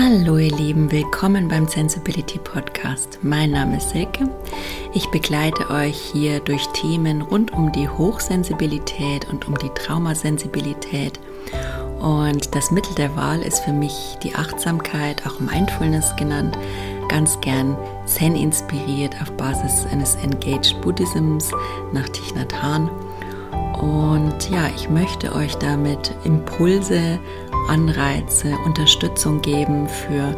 Hallo ihr Lieben, willkommen beim Sensibility Podcast. Mein Name ist Silke. Ich begleite euch hier durch Themen rund um die Hochsensibilität und um die Traumasensibilität. Und das Mittel der Wahl ist für mich die Achtsamkeit, auch Mindfulness genannt, ganz gern Zen inspiriert auf Basis eines Engaged Buddhisms nach Thich Nhat Hanh. Und ja, ich möchte euch damit Impulse, Anreize, Unterstützung geben für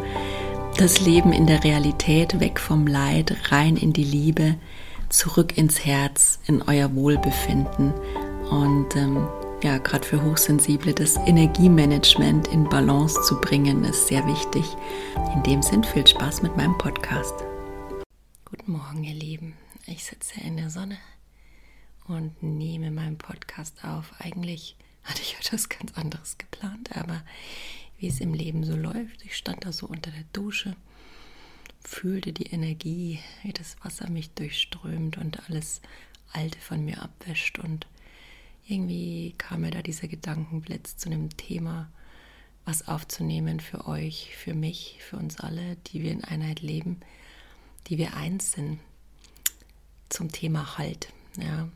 das Leben in der Realität, weg vom Leid, rein in die Liebe, zurück ins Herz, in euer Wohlbefinden. Und ähm, ja, gerade für Hochsensible das Energiemanagement in Balance zu bringen, ist sehr wichtig. In dem Sinn viel Spaß mit meinem Podcast. Guten Morgen, ihr Lieben. Ich sitze in der Sonne und nehme meinen Podcast auf. Eigentlich hatte ich etwas ganz anderes geplant, aber wie es im Leben so läuft, ich stand da so unter der Dusche, fühlte die Energie, wie das Wasser mich durchströmt und alles Alte von mir abwäscht und irgendwie kam mir da dieser Gedankenblitz zu einem Thema, was aufzunehmen für euch, für mich, für uns alle, die wir in Einheit leben, die wir eins sind, zum Thema Halt. Ja,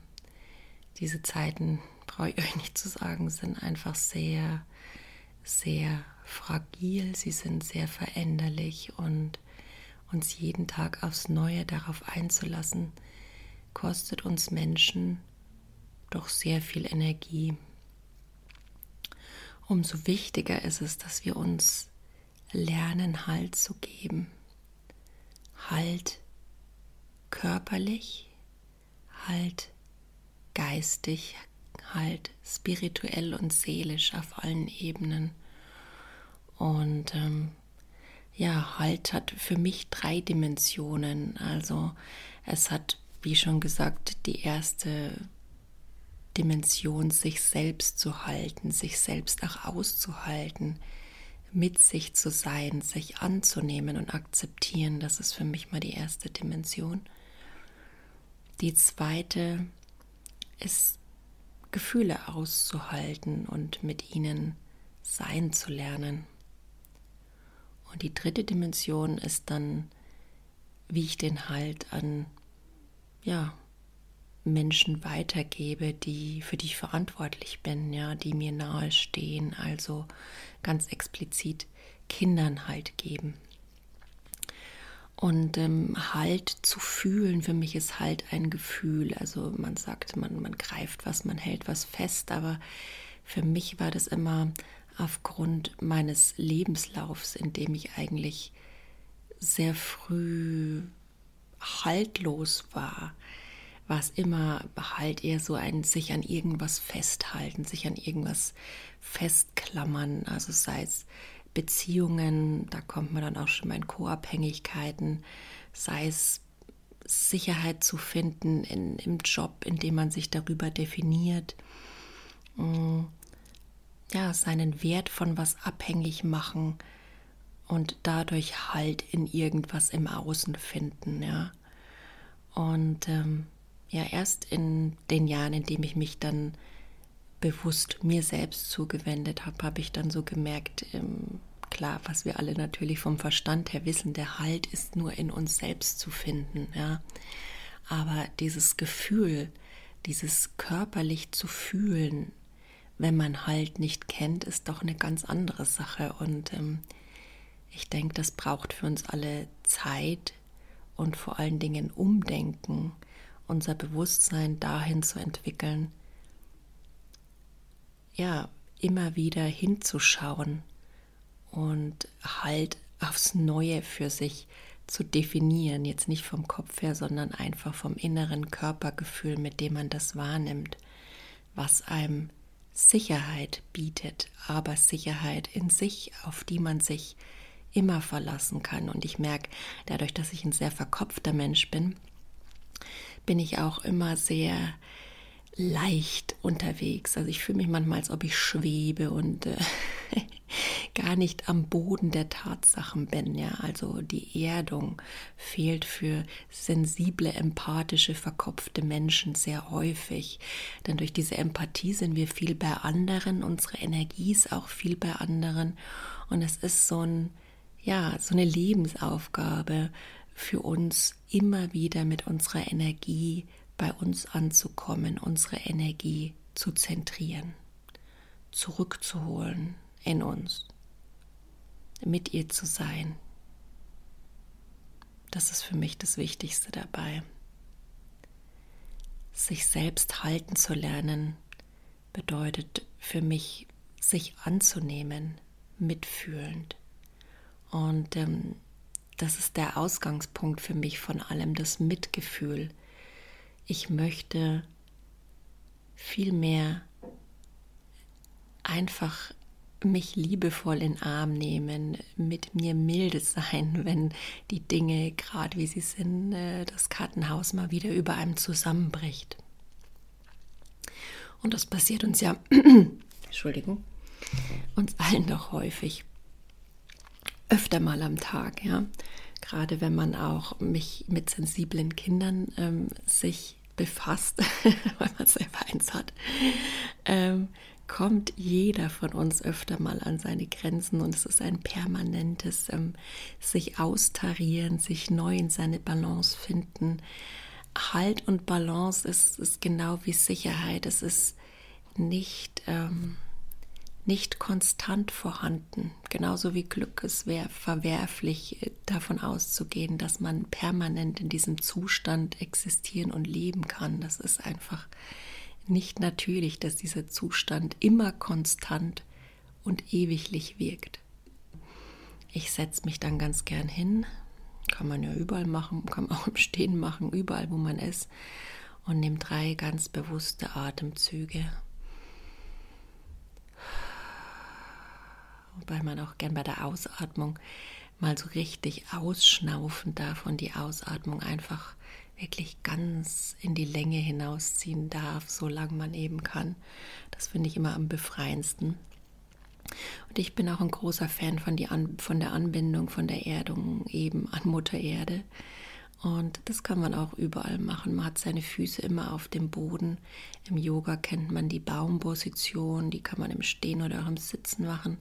diese Zeiten, brauche ich euch nicht zu sagen, sind einfach sehr, sehr fragil, sie sind sehr veränderlich und uns jeden Tag aufs Neue darauf einzulassen, kostet uns Menschen doch sehr viel Energie. Umso wichtiger ist es, dass wir uns lernen, Halt zu geben. Halt körperlich, Halt geistig, halt spirituell und seelisch auf allen Ebenen. Und ähm, ja, Halt hat für mich drei Dimensionen. Also es hat, wie schon gesagt, die erste Dimension, sich selbst zu halten, sich selbst auch auszuhalten, mit sich zu sein, sich anzunehmen und akzeptieren. Das ist für mich mal die erste Dimension. Die zweite ist Gefühle auszuhalten und mit ihnen sein zu lernen. Und die dritte Dimension ist dann, wie ich den Halt an ja, Menschen weitergebe, die für die ich verantwortlich bin, ja, die mir nahe stehen, also ganz explizit Kindern Halt geben. Und ähm, Halt zu fühlen, für mich ist Halt ein Gefühl. Also man sagt, man, man greift was, man hält was fest, aber für mich war das immer aufgrund meines Lebenslaufs, in dem ich eigentlich sehr früh haltlos war, war es immer halt eher so ein sich an irgendwas festhalten, sich an irgendwas festklammern, also sei es Beziehungen, da kommt man dann auch schon mal in Co-Abhängigkeiten, sei es Sicherheit zu finden in, im Job, in dem man sich darüber definiert, mm, ja, seinen Wert von was abhängig machen und dadurch halt in irgendwas im Außen finden, ja. Und ähm, ja, erst in den Jahren, in dem ich mich dann bewusst mir selbst zugewendet habe, habe ich dann so gemerkt, ähm, klar, was wir alle natürlich vom Verstand her wissen, der Halt ist nur in uns selbst zu finden, ja. Aber dieses Gefühl, dieses körperlich zu fühlen, wenn man Halt nicht kennt, ist doch eine ganz andere Sache. Und ähm, ich denke, das braucht für uns alle Zeit und vor allen Dingen Umdenken, unser Bewusstsein dahin zu entwickeln, ja, immer wieder hinzuschauen und halt aufs Neue für sich zu definieren, jetzt nicht vom Kopf her, sondern einfach vom inneren Körpergefühl, mit dem man das wahrnimmt, was einem Sicherheit bietet, aber Sicherheit in sich, auf die man sich immer verlassen kann. Und ich merke, dadurch, dass ich ein sehr verkopfter Mensch bin, bin ich auch immer sehr leicht unterwegs. Also ich fühle mich manchmal, als ob ich schwebe und äh, gar nicht am Boden der Tatsachen bin. Ja, also die Erdung fehlt für sensible, empathische, verkopfte Menschen sehr häufig. Denn durch diese Empathie sind wir viel bei anderen, unsere Energie ist auch viel bei anderen und es ist so ein ja, so eine Lebensaufgabe für uns, immer wieder mit unserer Energie bei uns anzukommen, unsere Energie zu zentrieren, zurückzuholen in uns, mit ihr zu sein. Das ist für mich das Wichtigste dabei. Sich selbst halten zu lernen bedeutet für mich, sich anzunehmen, mitfühlend. Und ähm, das ist der Ausgangspunkt für mich von allem, das Mitgefühl. Ich möchte viel mehr einfach mich liebevoll in Arm nehmen, mit mir milde sein, wenn die Dinge, gerade wie sie sind, äh, das Kartenhaus mal wieder über einem zusammenbricht. Und das passiert uns ja, Entschuldigung, uns allen doch häufig, öfter mal am Tag, ja. Gerade wenn man auch mich mit sensiblen Kindern ähm, sich befasst, weil man selber eins hat, ähm, kommt jeder von uns öfter mal an seine Grenzen und es ist ein permanentes ähm, sich austarieren, sich neu in seine Balance finden. Halt und Balance ist, ist genau wie Sicherheit. Es ist nicht, ähm, nicht konstant vorhanden. Genauso wie Glück. Es wäre verwerflich, äh, davon auszugehen, dass man permanent in diesem Zustand existieren und leben kann. Das ist einfach nicht natürlich, dass dieser Zustand immer konstant und ewiglich wirkt. Ich setze mich dann ganz gern hin, kann man ja überall machen, kann man auch im Stehen machen, überall, wo man ist, und nehme drei ganz bewusste Atemzüge. Wobei man auch gern bei der Ausatmung mal so richtig ausschnaufen darf und die Ausatmung einfach wirklich ganz in die Länge hinausziehen darf, solange man eben kann. Das finde ich immer am befreiendsten. Und ich bin auch ein großer Fan von, die an, von der Anbindung, von der Erdung eben an Mutter Erde. Und das kann man auch überall machen. Man hat seine Füße immer auf dem Boden. Im Yoga kennt man die Baumposition, die kann man im Stehen oder auch im Sitzen machen.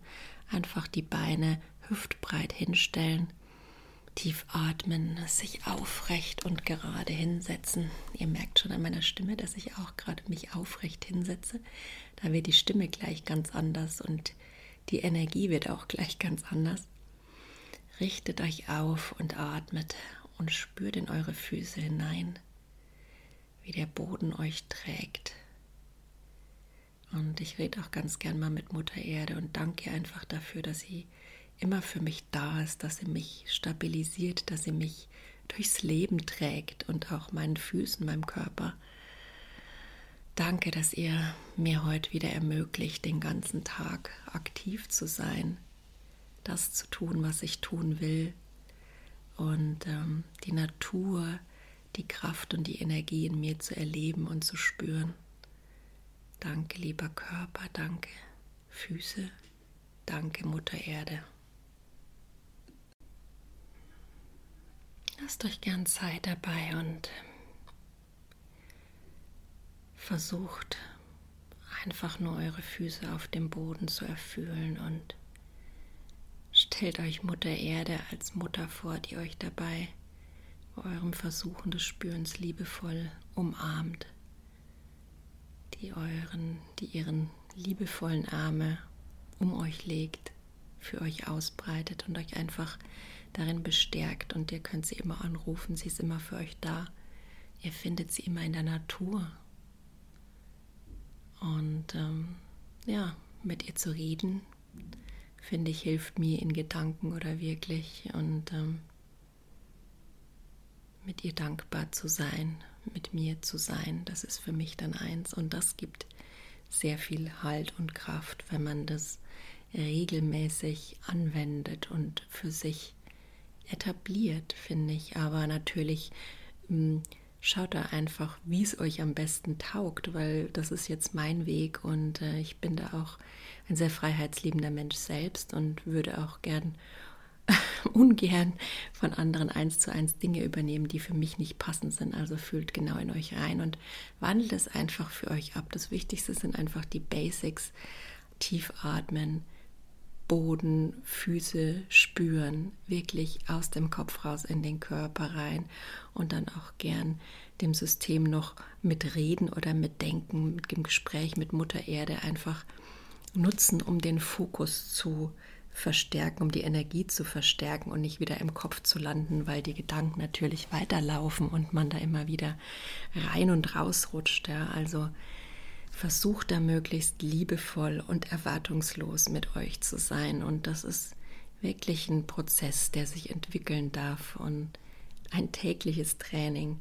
Einfach die Beine hüftbreit hinstellen Tief atmen, sich aufrecht und gerade hinsetzen. Ihr merkt schon an meiner Stimme, dass ich auch gerade mich aufrecht hinsetze. Da wird die Stimme gleich ganz anders und die Energie wird auch gleich ganz anders. Richtet euch auf und atmet und spürt in eure Füße hinein, wie der Boden euch trägt. Und ich rede auch ganz gern mal mit Mutter Erde und danke einfach dafür, dass sie immer für mich da ist, dass sie mich stabilisiert, dass sie mich durchs Leben trägt und auch meinen Füßen, meinem Körper. Danke, dass ihr mir heute wieder ermöglicht, den ganzen Tag aktiv zu sein, das zu tun, was ich tun will und ähm, die Natur, die Kraft und die Energie in mir zu erleben und zu spüren. Danke, lieber Körper, danke, Füße, danke, Mutter Erde. Lasst euch gern Zeit dabei und versucht einfach nur eure Füße auf dem Boden zu erfüllen und stellt euch Mutter Erde als Mutter vor, die euch dabei bei eurem Versuchen des Spürens liebevoll umarmt, die euren, die ihren liebevollen Arme um euch legt, für euch ausbreitet und euch einfach darin bestärkt und ihr könnt sie immer anrufen, sie ist immer für euch da. Ihr findet sie immer in der Natur. Und ähm, ja, mit ihr zu reden, finde ich, hilft mir in Gedanken oder wirklich und ähm, mit ihr dankbar zu sein, mit mir zu sein, das ist für mich dann eins und das gibt sehr viel Halt und Kraft, wenn man das regelmäßig anwendet und für sich etabliert, finde ich. Aber natürlich mh, hm, schaut da einfach, wie es euch am besten taugt, weil das ist jetzt mein Weg und äh, ich bin da auch ein sehr freiheitsliebender Mensch selbst und würde auch gern ungern von anderen eins zu eins Dinge übernehmen, die für mich nicht passend sind. Also fühlt genau in euch rein und wandelt es einfach für euch ab. Das Wichtigste sind einfach die Basics. Tief atmen, Boden, Füße spüren, wirklich aus dem Kopf raus in den Körper rein und dann auch gern dem System noch mit Reden oder mit Denken, mit dem Gespräch mit Mutter Erde einfach nutzen, um den Fokus zu verstärken, um die Energie zu verstärken und nicht wieder im Kopf zu landen, weil die Gedanken natürlich weiterlaufen und man da immer wieder rein und raus rutscht. Ja. Also versucht da möglichst liebevoll und erwartungslos mit euch zu sein. Und das ist wirklich ein Prozess, der sich entwickeln darf und ein tägliches Training,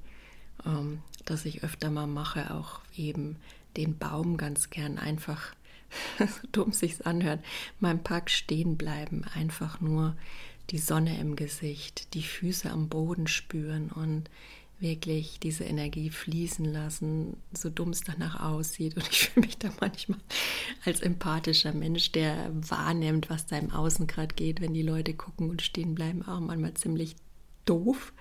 ähm, das ich öfter mal mache, auch eben den Baum ganz gern einfach, so dumm sich's anhört, mal im Park stehen bleiben, einfach nur die Sonne im Gesicht, die Füße am Boden spüren und wirklich diese Energie fließen lassen, so dumm es danach aussieht. Und ich fühle mich da manchmal als empathischer Mensch, der wahrnimmt, was da im Außen gerade geht, wenn die Leute gucken und stehen bleiben, auch manchmal ziemlich doof.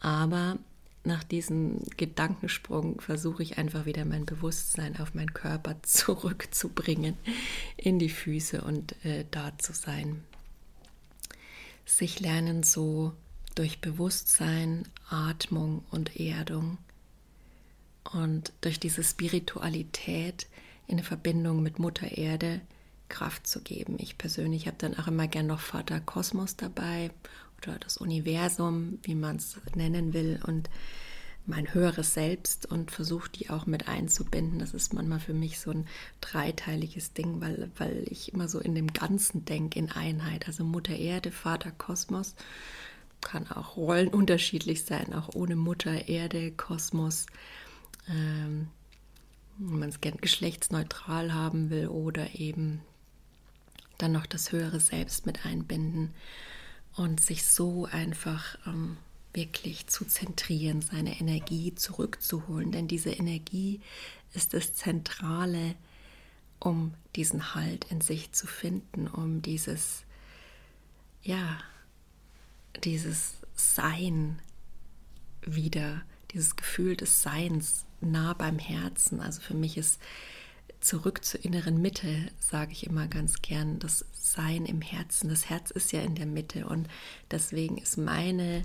Aber nach diesem Gedankensprung versuche ich einfach wieder mein Bewusstsein auf meinen Körper zurückzubringen, in die Füße und äh, da zu sein. Sich lernen so durch Bewusstsein, Atmung und Erdung und durch diese Spiritualität in Verbindung mit Mutter Erde Kraft zu geben. Ich persönlich habe dann auch immer gern noch Vater Kosmos dabei oder das Universum, wie man es nennen will, und mein höheres Selbst und versuche die auch mit einzubinden. Das ist manchmal für mich so ein dreiteiliges Ding, weil, weil ich immer so in dem Ganzen denke, in Einheit. Also Mutter Erde, Vater Kosmos kann auch Rollen unterschiedlich sein, auch ohne Mutter, Erde, Kosmos. Ähm, wenn man es gern geschlechtsneutral haben will oder eben dann noch das höhere Selbst mit einbinden und sich so einfach ähm, wirklich zu zentrieren, seine Energie zurückzuholen. Denn diese Energie ist das Zentrale, um diesen Halt in sich zu finden, um dieses, ja, dieses Sein wieder, dieses Gefühl des Seins nah beim Herzen. Also für mich ist zurück zur inneren Mitte, sage ich immer ganz gern, das Sein im Herzen. Das Herz ist ja in der Mitte und deswegen ist meine,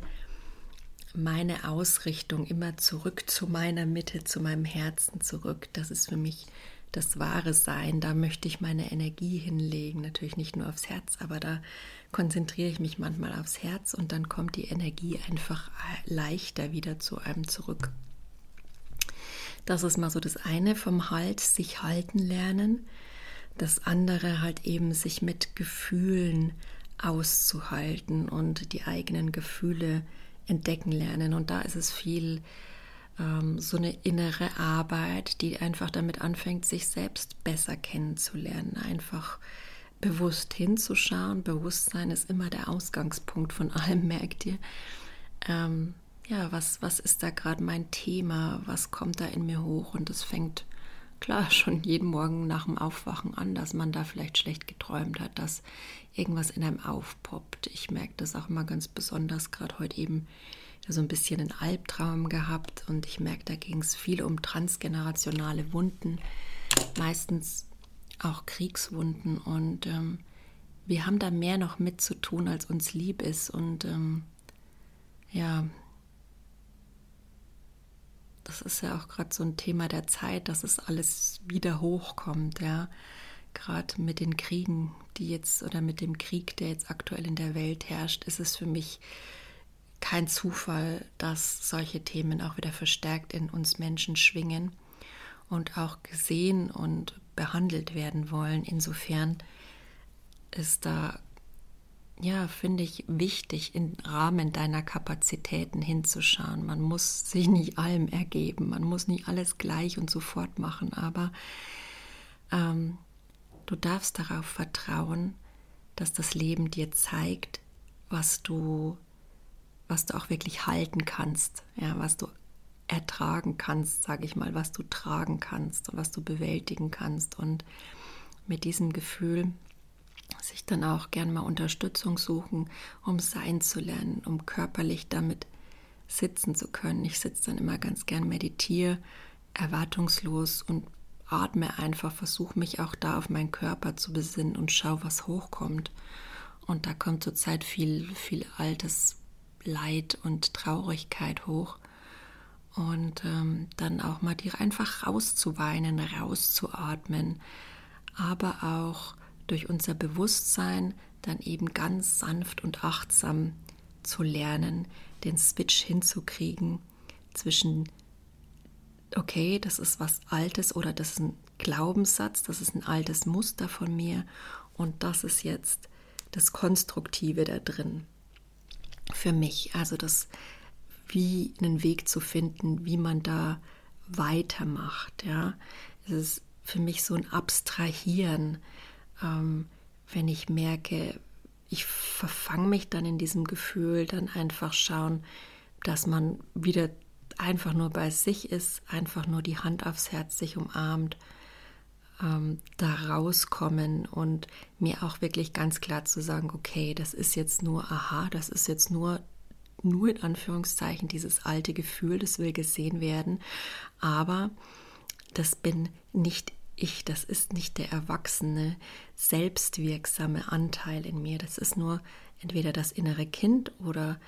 meine Ausrichtung immer zurück zu meiner Mitte, zu meinem Herzen zurück. Das ist für mich das wahre Sein. Da möchte ich meine Energie hinlegen. Natürlich nicht nur aufs Herz, aber da konzentriere ich mich manchmal aufs Herz und dann kommt die Energie einfach leichter wieder zu einem zurück. Das ist mal so das eine vom Halt, sich halten lernen. Das andere halt eben sich mit Gefühlen auszuhalten und die eigenen Gefühle entdecken lernen. Und da ist es viel ähm, so eine innere Arbeit, die einfach damit anfängt, sich selbst besser kennenzulernen. Einfach bewusst hinzuschauen. Bewusstsein ist immer der Ausgangspunkt von allem, merkt ihr. Ähm, ja, was, was ist da gerade mein Thema? Was kommt da in mir hoch? Und es fängt klar schon jeden Morgen nach dem Aufwachen an, dass man da vielleicht schlecht geträumt hat, dass irgendwas in einem aufpoppt. Ich merke das auch immer ganz besonders, gerade heute eben so ein bisschen einen Albtraum gehabt und ich merke, da ging es viel um transgenerationale Wunden, meistens auch Kriegswunden und ähm, wir haben da mehr noch mit zu tun, als uns lieb ist und ähm, ja, das ist ja auch gerade so ein Thema der Zeit, dass es alles wieder hochkommt, ja. Gerade mit den Kriegen, die jetzt oder mit dem Krieg, der jetzt aktuell in der Welt herrscht, ist es für mich kein Zufall, dass solche Themen auch wieder verstärkt in uns Menschen schwingen und auch gesehen und behandelt werden wollen. Insofern ist da, ja, finde ich, wichtig, im Rahmen deiner Kapazitäten hinzuschauen. Man muss sich nicht allem ergeben, man muss nicht alles gleich und sofort machen, aber ähm, du darfst darauf vertrauen, dass das Leben dir zeigt, was du, was du auch wirklich halten kannst, ja, was du ertragen kannst, sage ich mal, was du tragen kannst und was du bewältigen kannst. Und mit diesem Gefühl sich dann auch gern mal Unterstützung suchen, um sein zu lernen, um körperlich damit sitzen zu können. Ich sitze dann immer ganz gern meditiere, erwartungslos und atme einfach, versuche mich auch da auf meinen Körper zu besinnen und schau, was hochkommt. Und da kommt zurzeit viel, viel altes Leid und Traurigkeit hoch. Und ähm, dann auch mal die einfach rauszuweinen, rauszuatmen, aber auch durch unser Bewusstsein dann eben ganz sanft und achtsam zu lernen, den Switch hinzukriegen zwischen, okay, das ist was Altes oder das ist ein Glaubenssatz, das ist ein altes Muster von mir und das ist jetzt das Konstruktive da drin für mich. Also das, wie einen Weg zu finden, wie man da weitermacht. Ja, es ist für mich so ein Abstrahieren, ähm, wenn ich merke, ich verfange mich dann in diesem Gefühl, dann einfach schauen, dass man wieder einfach nur bei sich ist, einfach nur die Hand aufs Herz sich umarmt, ähm, da rauskommen und mir auch wirklich ganz klar zu sagen, okay, das ist jetzt nur, aha, das ist jetzt nur, nur in Anführungszeichen dieses alte Gefühl, das will gesehen werden, aber das bin nicht ich, das ist nicht der erwachsene, selbstwirksame Anteil in mir, das ist nur entweder das innere Kind oder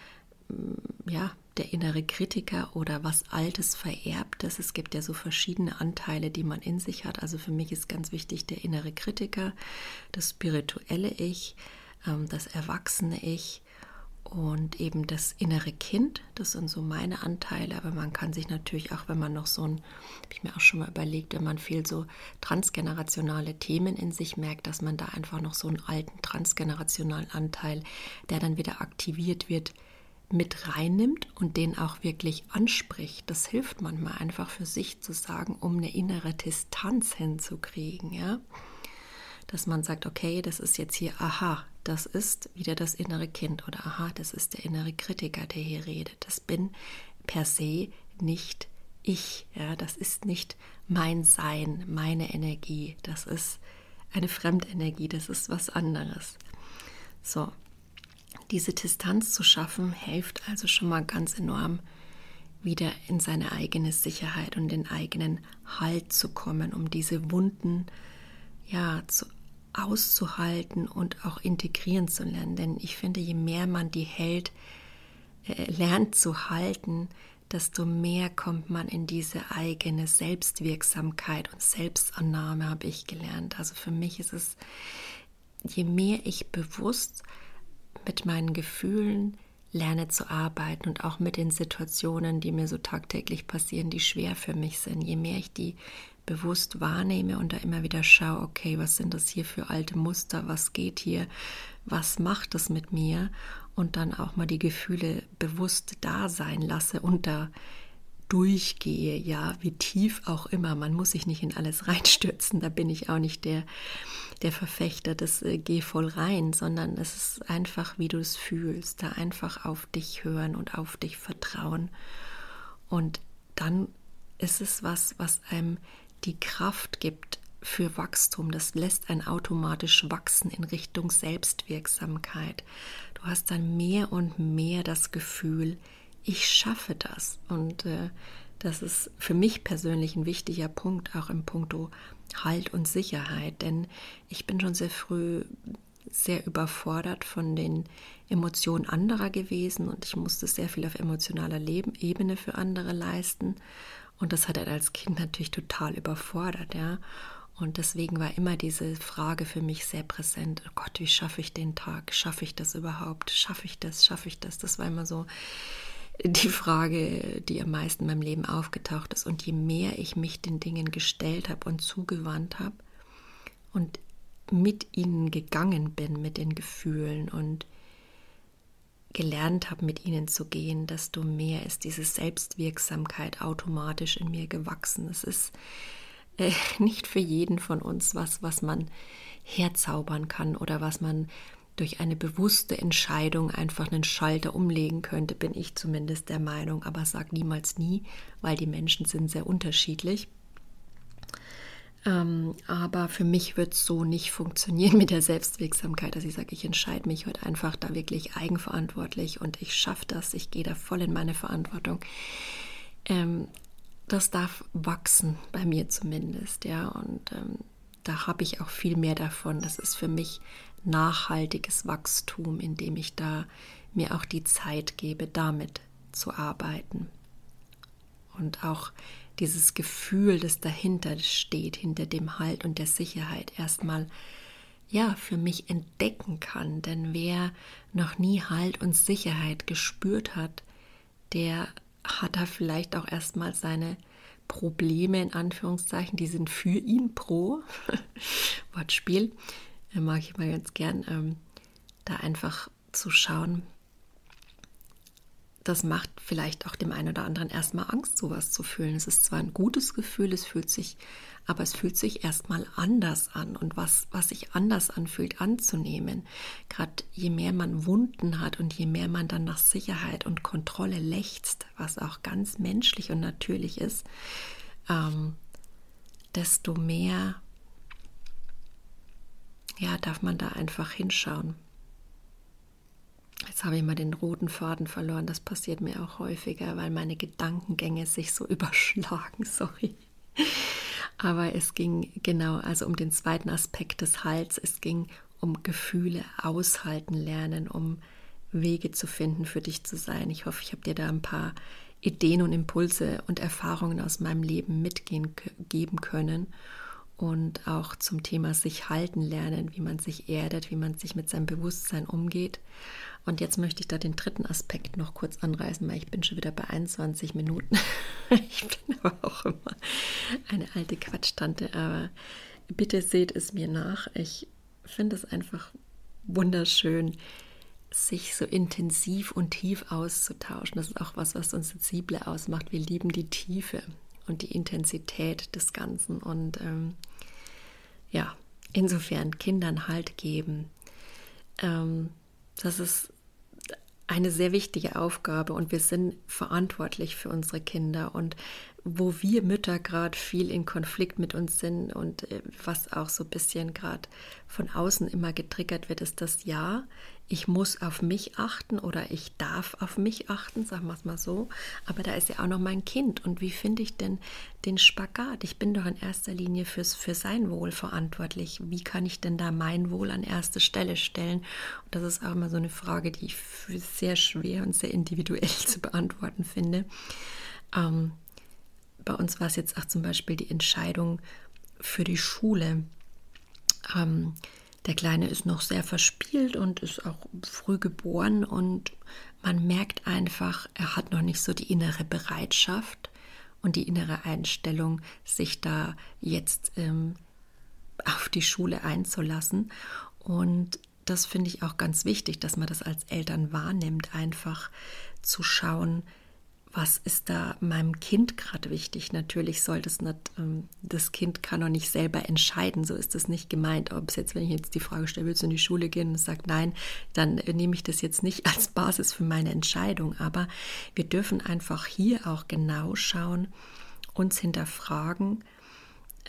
mm, ja, der innere Kritiker oder was Altes Vererbtes. Es gibt ja so verschiedene Anteile, die man in sich hat. Also für mich ist ganz wichtig der innere Kritiker, das spirituelle Ich, ähm, das erwachsene Ich und eben das innere Kind. Das sind so meine Anteile. Aber man kann sich natürlich auch, wenn man noch so ein, habe ich mir auch schon mal überlegt, wenn man viel so transgenerationale Themen in sich merkt, dass man da einfach noch so einen alten transgenerationalen Anteil, der dann wieder aktiviert wird, mit reinnimmt und den auch wirklich anspricht. Das hilft manchmal einfach für sich zu sagen, um eine innere Distanz hinzukriegen, ja. Dass man sagt, okay, das ist jetzt hier, aha, das ist wieder das innere Kind oder aha, das ist der innere Kritiker, der hier redet. Das bin per se nicht ich, ja, das ist nicht mein Sein, meine Energie, das ist eine Fremdenergie, das ist was anderes. So, diese Distanz zu schaffen, hilft also schon mal ganz enorm, wieder in seine eigene Sicherheit und den eigenen Halt zu kommen, um diese Wunden ja zu, auszuhalten und auch integrieren zu lernen. Denn ich finde, je mehr man die hält, äh, lernt zu halten, desto mehr kommt man in diese eigene Selbstwirksamkeit und Selbstannahme, habe ich gelernt. Also für mich ist es, je mehr ich bewusst mit meinen Gefühlen lerne zu arbeiten und auch mit den Situationen, die mir so tagtäglich passieren, die schwer für mich sind. Je mehr ich die bewusst wahrnehme und da immer wieder schaue, okay, was sind das hier für alte Muster, was geht hier, was macht das mit mir und dann auch mal die Gefühle bewusst da sein lasse und da durchgehe, ja, wie tief auch immer. Man muss sich nicht in alles reinstürzen, da bin ich auch nicht der, der Verfechter des äh, Geh voll rein, sondern es ist einfach, wie du es fühlst, da einfach auf dich hören und auf dich vertrauen. Und dann ist es was, was einem die Kraft gibt für Wachstum. Das lässt einen automatisch wachsen in Richtung Selbstwirksamkeit. Du hast dann mehr und mehr das Gefühl, ich schaffe das. Und äh, das ist für mich persönlich ein wichtiger Punkt, auch im Punkto Halt und Sicherheit. Denn ich bin schon sehr früh sehr überfordert von den Emotionen anderer gewesen und ich musste sehr viel auf emotionaler Leben, Ebene für andere leisten. Und das hat er als Kind natürlich total überfordert, ja. Und deswegen war immer diese Frage für mich sehr präsent. Oh Gott, wie schaffe ich den Tag? Schaffe ich das überhaupt? Schaffe ich das? Schaffe ich das? Das war immer so die Frage, die am meisten in meinem Leben aufgetaucht ist. Und je mehr ich mich den Dingen gestellt habe und zugewandt habe und mit ihnen gegangen bin, mit den Gefühlen und gelernt habe, mit ihnen zu gehen, desto mehr ist diese Selbstwirksamkeit automatisch in mir gewachsen. Es ist äh, nicht für jeden von uns was, was man herzaubern kann oder was man durch eine bewusste Entscheidung einfach einen Schalter umlegen könnte, bin ich zumindest der Meinung. Aber sag niemals nie, weil die Menschen sind sehr unterschiedlich. Ähm, aber für mich wird es so nicht funktionieren mit der Selbstwirksamkeit, dass ich sage, ich entscheide mich heute einfach da wirklich eigenverantwortlich und ich schaffe das, ich gehe da voll in meine Verantwortung. Ähm, das darf wachsen, bei mir zumindest, ja. Und ähm, da habe ich auch viel mehr davon. Das ist für mich nachhaltiges Wachstum, indem ich da mir auch die Zeit gebe, damit zu arbeiten. Und auch dieses Gefühl, das dahinter steht, hinter dem Halt und der Sicherheit, erstmal ja für mich entdecken kann. Denn wer noch nie Halt und Sicherheit gespürt hat, der hat da vielleicht auch erstmal seine Probleme in Anführungszeichen, die sind für ihn pro Wortspiel, mag ich mal ganz gern, ähm, da einfach zu schauen, das macht vielleicht auch dem einen oder anderen erstmal Angst, sowas zu fühlen. Es ist zwar ein gutes Gefühl, es fühlt sich, aber es fühlt sich erstmal anders an und was, was sich anders anfühlt, anzunehmen. Gerade je mehr man Wunden hat und je mehr man dann nach Sicherheit und Kontrolle lechzt, was auch ganz menschlich und natürlich ist, ähm, desto mehr ja, darf man da einfach hinschauen. Jetzt habe ich mal den roten Faden verloren. Das passiert mir auch häufiger, weil meine Gedankengänge sich so überschlagen. Sorry. Aber es ging genau, also um den zweiten Aspekt des Hals. Es ging um Gefühle aushalten lernen, um Wege zu finden, für dich zu sein. Ich hoffe, ich habe dir da ein paar Ideen und Impulse und Erfahrungen aus meinem Leben mitgehen geben können und auch zum Thema sich halten lernen, wie man sich erdet, wie man sich mit seinem Bewusstsein umgeht. Und jetzt möchte ich da den dritten Aspekt noch kurz anreißen, weil ich bin schon wieder bei 21 Minuten. ich bin aber auch immer eine alte Quatschtante, aber bitte seht es mir nach. Ich finde es einfach wunderschön, sich so intensiv und tief auszutauschen. Das ist auch was, was uns sensible ausmacht. Wir lieben die Tiefe und die Intensität des Ganzen. Und ähm, ja, insofern Kindern Halt geben. Ähm, das ist eine sehr wichtige Aufgabe und wir sind verantwortlich für unsere Kinder. Und wo wir Mütter gerade viel in Konflikt mit uns sind und äh, was auch so ein bisschen gerade von außen immer getriggert wird, ist das Ja, ich muss auf mich achten oder ich darf auf mich achten, sagen wir es mal so. Aber da ist ja auch noch mein Kind. Und wie finde ich denn den Spagat? Ich bin doch in erster Linie fürs, für sein Wohl verantwortlich. Wie kann ich denn da mein Wohl an erste Stelle stellen? Und das ist auch immer so eine Frage, die ich sehr schwer und sehr individuell zu beantworten finde. Ähm, bei uns war es jetzt auch zum Beispiel die Entscheidung für die Schule. Ähm, der Kleine ist noch sehr verspielt und ist auch früh geboren und man merkt einfach, er hat noch nicht so die innere Bereitschaft und die innere Einstellung, sich da jetzt ähm, auf die Schule einzulassen. Und das finde ich auch ganz wichtig, dass man das als Eltern wahrnimmt, einfach zu schauen, was ist da meinem Kind gerade wichtig? Natürlich soll das nicht, ähm, das Kind kann auch nicht selber entscheiden, so ist das nicht gemeint. Ob es jetzt, wenn ich jetzt die Frage stelle, willst du in die Schule gehen und sagt nein, dann äh, nehme ich das jetzt nicht als Basis für meine Entscheidung. Aber wir dürfen einfach hier auch genau schauen, uns hinterfragen,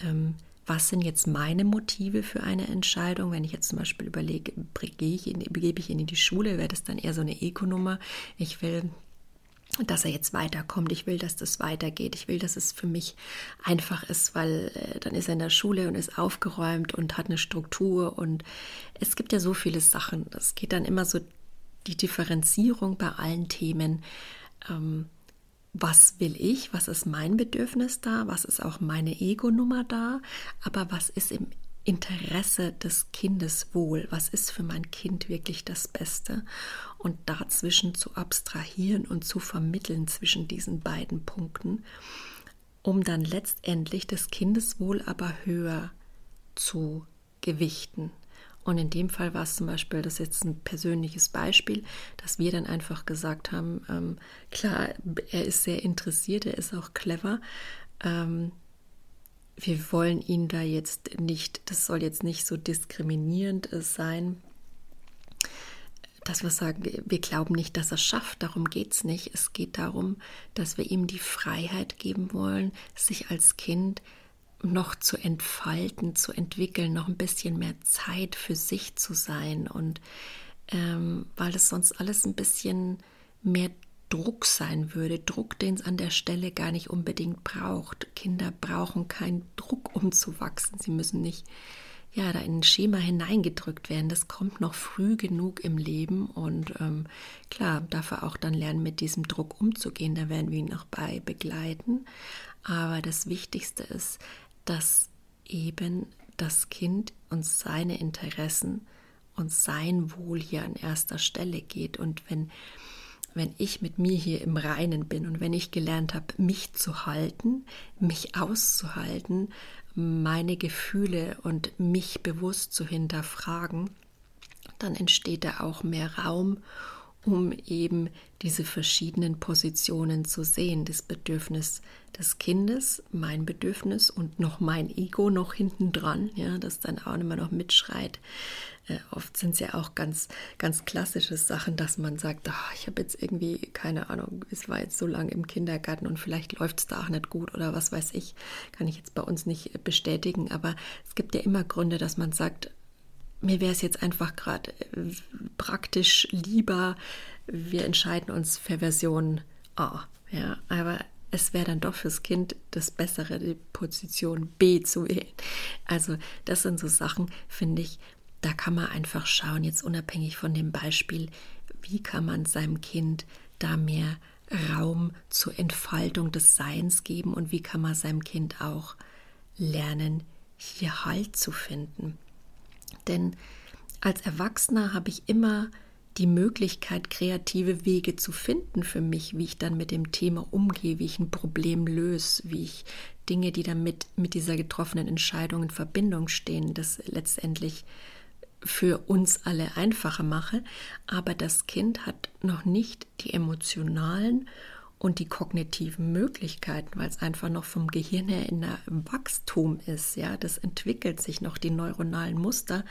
ähm, was sind jetzt meine Motive für eine Entscheidung? Wenn ich jetzt zum Beispiel überlege, gehe ich in, begebe ich ihn in die Schule, wäre das dann eher so eine Eco-Nummer. Ich will dass er jetzt weiterkommt. Ich will, dass das weitergeht. Ich will, dass es für mich einfach ist, weil äh, dann ist er in der Schule und ist aufgeräumt und hat eine Struktur. Und es gibt ja so viele Sachen. Es geht dann immer so die Differenzierung bei allen Themen. Ähm, was will ich? Was ist mein Bedürfnis da? Was ist auch meine Ego-Nummer da? Aber was ist im Interesse des Kindes wohl, was ist für mein Kind wirklich das Beste und dazwischen zu abstrahieren und zu vermitteln zwischen diesen beiden Punkten, um dann letztendlich das Kindeswohl aber höher zu gewichten. Und in dem Fall war es zum Beispiel, das ist jetzt ein persönliches Beispiel, dass wir dann einfach gesagt haben, ähm, klar, er ist sehr interessiert, er ist auch clever, ähm, wir wollen ihn da jetzt nicht, das soll jetzt nicht so diskriminierend sein, dass wir sagen, wir glauben nicht, dass er es schafft, darum geht es nicht. Es geht darum, dass wir ihm die Freiheit geben wollen, sich als Kind noch zu entfalten, zu entwickeln, noch ein bisschen mehr Zeit für sich zu sein und ähm, weil es sonst alles ein bisschen mehr Druck sein würde, Druck, den es an der Stelle gar nicht unbedingt braucht. Kinder brauchen keinen Druck, um zu wachsen. Sie müssen nicht ja, da in ein Schema hineingedrückt werden. Das kommt noch früh genug im Leben und ähm, klar, dafür auch dann lernen, mit diesem Druck umzugehen. Da werden wir ihn auch bei begleiten. Aber das Wichtigste ist, dass eben das Kind und seine Interessen und sein Wohl hier an erster Stelle geht. Und wenn, wenn ich mit mir hier im Reinen bin und wenn ich gelernt habe, mich zu halten, mich auszuhalten, meine Gefühle und mich bewusst zu hinterfragen, dann entsteht da auch mehr Raum, um eben diese verschiedenen Positionen zu sehen. Das Bedürfnis des Kindes, mein Bedürfnis und noch mein Ego noch hinten dran, ja, das dann auch immer noch mitschreit. Äh, oft sind es ja auch ganz, ganz klassische Sachen, dass man sagt, ach, ich habe jetzt irgendwie, keine Ahnung, es war jetzt so lange im Kindergarten und vielleicht läuft es da auch nicht gut oder was weiß ich, kann ich jetzt bei uns nicht bestätigen. Aber es gibt ja immer Gründe, dass man sagt, mir wäre es jetzt einfach gerade äh, praktisch lieber, wir entscheiden uns für Version A. Ja, aber es wäre dann doch fürs Kind das Bessere, die Position B zu wählen. Also das sind so Sachen, finde ich, da kann man einfach schauen, jetzt unabhängig von dem Beispiel, wie kann man seinem Kind da mehr Raum zur Entfaltung des Seins geben und wie kann man seinem Kind auch lernen, hier Halt zu finden. Denn als Erwachsener habe ich immer die Möglichkeit, kreative Wege zu finden für mich, wie ich dann mit dem Thema umgehe, wie ich ein Problem löse, wie ich Dinge, die damit mit dieser getroffenen Entscheidung in Verbindung stehen, das letztendlich für uns alle einfacher mache, aber das Kind hat noch nicht die emotionalen und die kognitiven Möglichkeiten, weil es einfach noch vom Gehirn her in einem Wachstum ist, ja, das entwickelt sich noch die neuronalen Muster,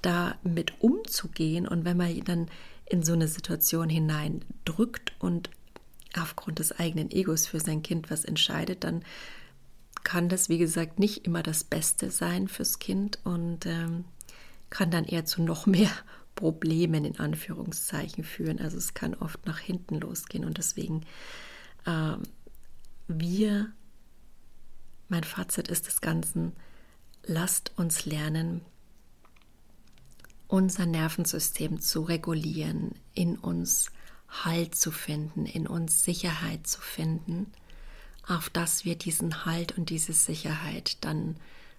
da mit umzugehen. Und wenn man dann in so eine Situation hineindrückt und aufgrund des eigenen Egos für sein Kind was entscheidet, dann kann das, wie gesagt, nicht immer das Beste sein fürs Kind und ähm, kann dann eher zu noch mehr Problemen in Anführungszeichen führen. Also es kann oft nach hinten losgehen und deswegen äh, wir, mein Fazit ist des Ganzen, lasst uns lernen, unser Nervensystem zu regulieren, in uns Halt zu finden, in uns Sicherheit zu finden, auf dass wir diesen Halt und diese Sicherheit dann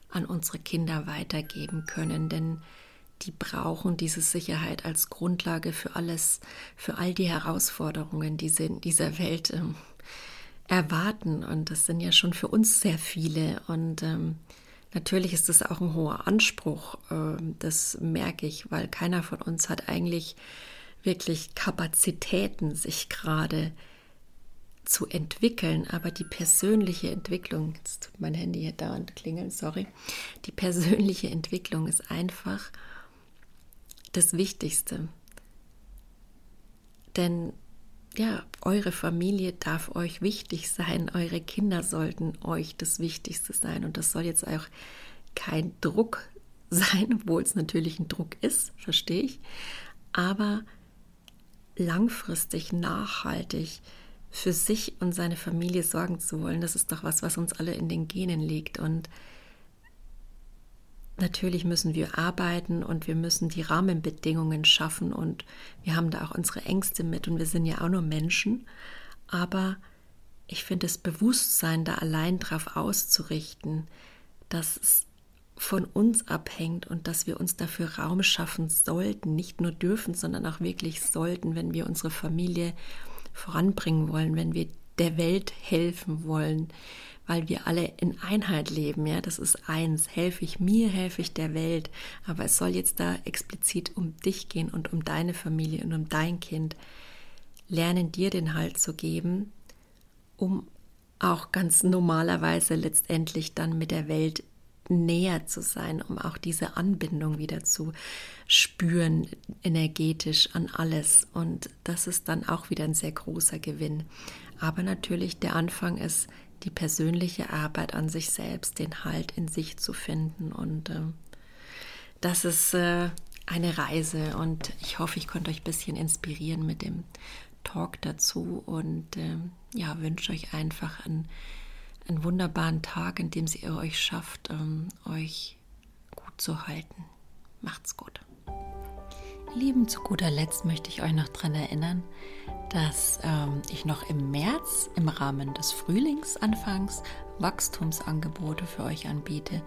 an unsere Kinder weitergeben können, denn die brauchen diese Sicherheit als Grundlage für alles, für all die Herausforderungen, die sie in dieser Welt ähm, erwarten. Und das sind ja schon für uns sehr viele. Und ähm, natürlich ist das auch ein hoher Anspruch. Ähm, das merke ich, weil keiner von uns hat eigentlich wirklich Kapazitäten, sich gerade zu entwickeln, aber die persönliche Entwicklung, jetzt tut mein Handy hier dauernd klingeln, sorry, die persönliche Entwicklung ist einfach das Wichtigste. Denn ja, eure Familie darf euch wichtig sein, eure Kinder sollten euch das Wichtigste sein. Und das soll jetzt auch kein Druck sein, obwohl es natürlich ein Druck ist, verstehe ich. Aber langfristig, nachhaltig für sich und seine Familie sorgen zu wollen, das ist doch was, was uns alle in den Genen liegt. Und natürlich müssen wir arbeiten und wir müssen die Rahmenbedingungen schaffen und wir haben da auch unsere Ängste mit und wir sind ja auch nur Menschen. Aber ich finde das Bewusstsein, da allein drauf auszurichten, dass es von uns abhängt und dass wir uns dafür Raum schaffen sollten, nicht nur dürfen, sondern auch wirklich sollten, wenn wir unsere Familie voranbringen wollen, wenn wir der Welt helfen wollen, weil wir alle in Einheit leben. Ja, das ist eins. Helfe ich mir, helfe ich der Welt. Aber es soll jetzt da explizit um dich gehen und um deine Familie und um dein Kind. Lernen dir den Halt zu geben, um auch ganz normalerweise letztendlich dann mit der Welt näher zu sein, um auch diese Anbindung wieder zu spüren, energetisch an alles. Und das ist dann auch wieder ein sehr großer Gewinn. Aber natürlich der Anfang ist die persönliche Arbeit an sich selbst, den Halt in sich zu finden. Und äh, das ist äh, eine Reise und ich hoffe, ich konnte euch ein bisschen inspirieren mit dem Talk dazu und äh, ja, wünsche euch einfach einen, einen wunderbaren Tag, in dem ihr euch schafft, ähm, euch gut zu halten. Macht's gut. Lieben, zu guter Letzt möchte ich euch noch daran erinnern, dass ähm, ich noch im März im Rahmen des Frühlingsanfangs Wachstumsangebote für euch anbiete,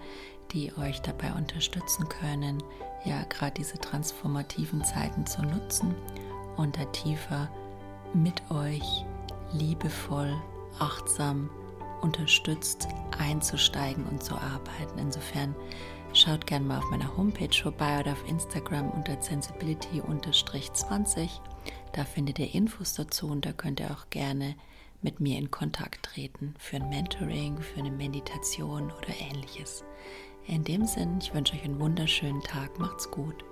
die euch dabei unterstützen können, ja gerade diese transformativen Zeiten zu nutzen und da tiefer mit euch liebevoll, achtsam, unterstützt einzusteigen und zu arbeiten. Insofern schaut gerne mal auf meiner Homepage vorbei oder auf Instagram unter sensibility-20. Da findet ihr Infos dazu und da könnt ihr auch gerne mit mir in Kontakt treten für ein Mentoring, für eine Meditation oder ähnliches. In dem Sinn, ich wünsche euch einen wunderschönen Tag. Macht's gut.